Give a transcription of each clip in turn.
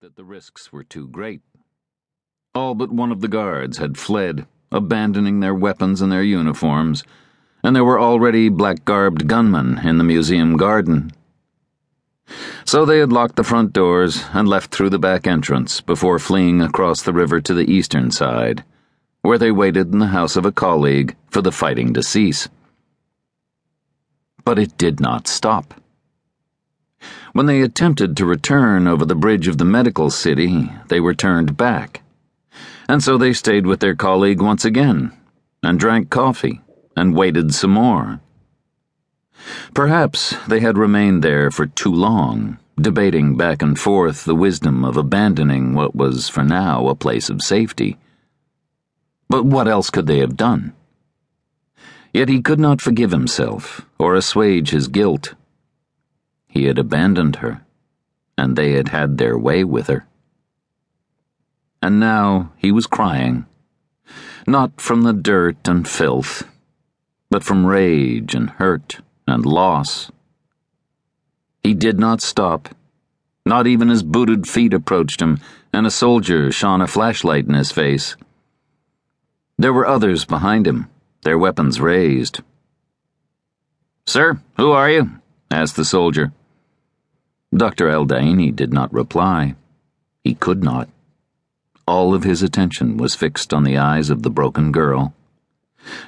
that the risks were too great. All but one of the guards had fled, abandoning their weapons and their uniforms, and there were already black garbed gunmen in the museum garden. So they had locked the front doors and left through the back entrance before fleeing across the river to the eastern side, where they waited in the house of a colleague for the fighting to cease. But it did not stop. When they attempted to return over the bridge of the medical city, they were turned back. And so they stayed with their colleague once again, and drank coffee, and waited some more. Perhaps they had remained there for too long, debating back and forth the wisdom of abandoning what was for now a place of safety. But what else could they have done? Yet he could not forgive himself or assuage his guilt he had abandoned her, and they had had their way with her. And now he was crying, not from the dirt and filth, but from rage and hurt and loss. He did not stop. Not even his booted feet approached him, and a soldier shone a flashlight in his face. There were others behind him, their weapons raised. Sir, who are you? asked the soldier. Dr. Al Daini did not reply. He could not. All of his attention was fixed on the eyes of the broken girl.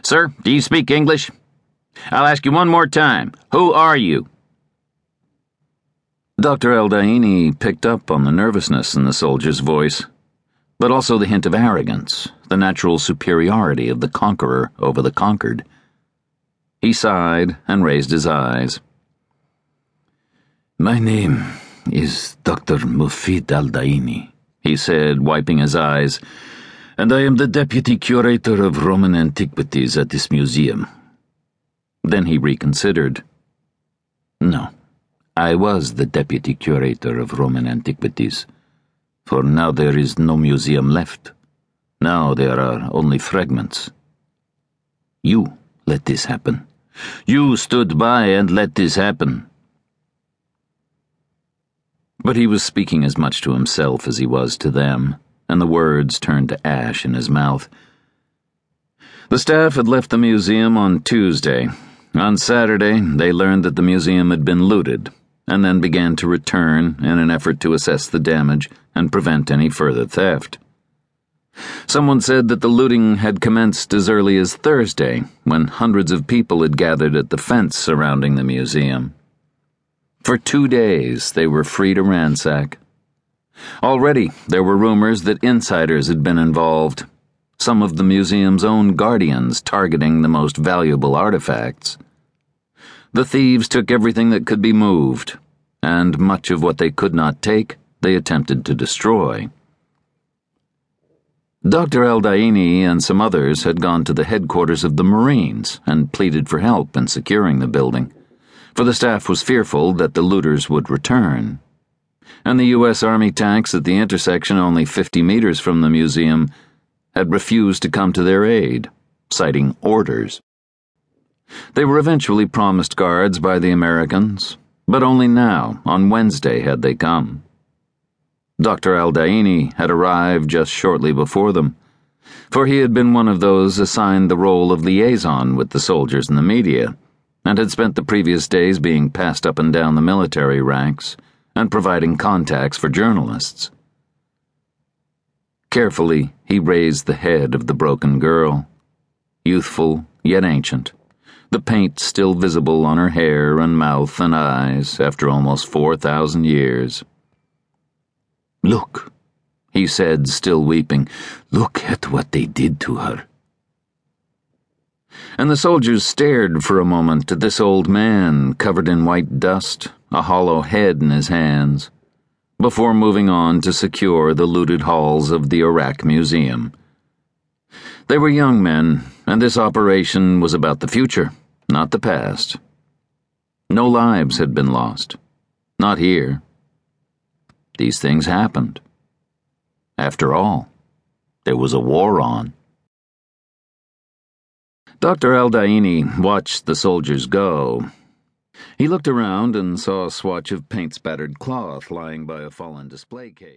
Sir, do you speak English? I'll ask you one more time. Who are you? Dr. Al Daini picked up on the nervousness in the soldier's voice, but also the hint of arrogance, the natural superiority of the conqueror over the conquered. He sighed and raised his eyes. My name is Dr. Mufid Al Daini, he said, wiping his eyes, and I am the deputy curator of Roman antiquities at this museum. Then he reconsidered. No, I was the deputy curator of Roman antiquities, for now there is no museum left. Now there are only fragments. You let this happen. You stood by and let this happen. But he was speaking as much to himself as he was to them, and the words turned to ash in his mouth. The staff had left the museum on Tuesday. On Saturday, they learned that the museum had been looted, and then began to return in an effort to assess the damage and prevent any further theft. Someone said that the looting had commenced as early as Thursday, when hundreds of people had gathered at the fence surrounding the museum. For two days, they were free to ransack. Already, there were rumors that insiders had been involved, some of the museum's own guardians targeting the most valuable artifacts. The thieves took everything that could be moved, and much of what they could not take, they attempted to destroy. Dr. Al Daini and some others had gone to the headquarters of the Marines and pleaded for help in securing the building for the staff was fearful that the looters would return. And the U.S. Army tanks at the intersection, only 50 meters from the museum, had refused to come to their aid, citing orders. They were eventually promised guards by the Americans, but only now, on Wednesday, had they come. Dr. Al Daini had arrived just shortly before them, for he had been one of those assigned the role of liaison with the soldiers and the media and had spent the previous days being passed up and down the military ranks and providing contacts for journalists. Carefully, he raised the head of the broken girl, youthful yet ancient, the paint still visible on her hair and mouth and eyes after almost 4,000 years. Look, he said, still weeping, look at what they did to her and the soldiers stared for a moment at this old man covered in white dust, a hollow head in his hands, before moving on to secure the looted halls of the Iraq Museum. They were young men, and this operation was about the future, not the past. No lives had been lost. Not here. These things happened. After all, there was a war on. Dr. Al Daini watched the soldiers go. He looked around and saw a swatch of paint spattered cloth lying by a fallen display case.